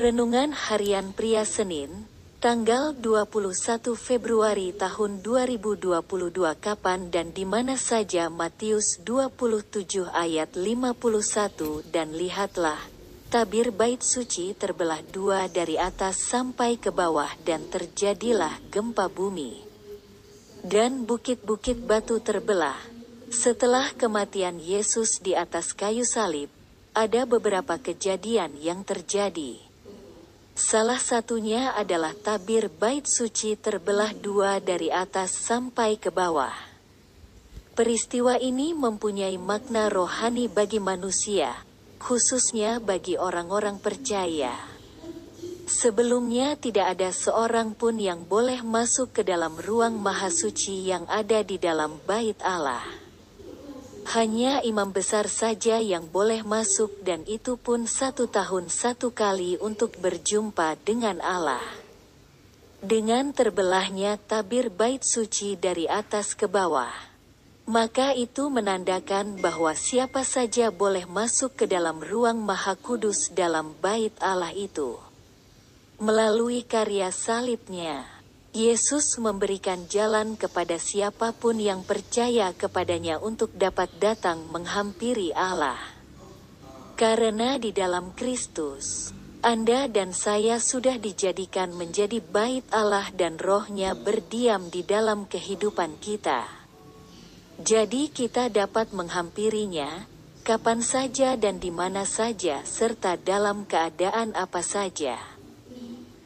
Renungan Harian Pria Senin, tanggal 21 Februari tahun 2022 kapan dan di mana saja Matius 27 ayat 51 dan lihatlah, tabir bait suci terbelah dua dari atas sampai ke bawah dan terjadilah gempa bumi. Dan bukit-bukit batu terbelah. Setelah kematian Yesus di atas kayu salib, ada beberapa kejadian yang terjadi. Salah satunya adalah tabir bait suci terbelah dua dari atas sampai ke bawah. Peristiwa ini mempunyai makna rohani bagi manusia, khususnya bagi orang-orang percaya. Sebelumnya tidak ada seorang pun yang boleh masuk ke dalam ruang maha suci yang ada di dalam bait Allah. Hanya imam besar saja yang boleh masuk dan itu pun satu tahun satu kali untuk berjumpa dengan Allah. Dengan terbelahnya tabir bait suci dari atas ke bawah. Maka itu menandakan bahwa siapa saja boleh masuk ke dalam ruang maha kudus dalam bait Allah itu. Melalui karya salibnya. Yesus memberikan jalan kepada siapa pun yang percaya kepadanya untuk dapat datang menghampiri Allah. Karena di dalam Kristus, Anda dan saya sudah dijadikan menjadi bait Allah dan rohnya berdiam di dalam kehidupan kita. Jadi kita dapat menghampirinya, kapan saja dan di mana saja serta dalam keadaan apa saja.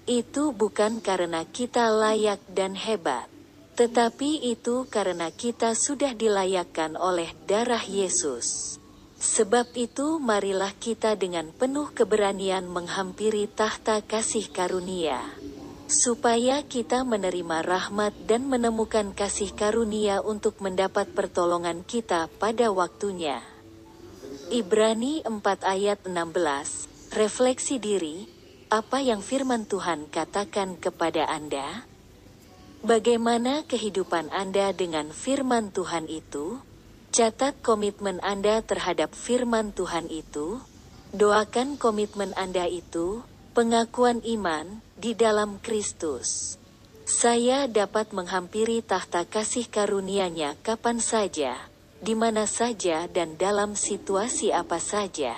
Itu bukan karena kita layak dan hebat, tetapi itu karena kita sudah dilayakkan oleh darah Yesus. Sebab itu, marilah kita dengan penuh keberanian menghampiri tahta kasih karunia, supaya kita menerima rahmat dan menemukan kasih karunia untuk mendapat pertolongan kita pada waktunya. Ibrani 4 ayat 16 Refleksi diri, apa yang firman Tuhan katakan kepada Anda? Bagaimana kehidupan Anda dengan firman Tuhan itu? Catat komitmen Anda terhadap firman Tuhan itu. Doakan komitmen Anda itu, pengakuan iman, di dalam Kristus. Saya dapat menghampiri tahta kasih karunia-Nya kapan saja, di mana saja dan dalam situasi apa saja.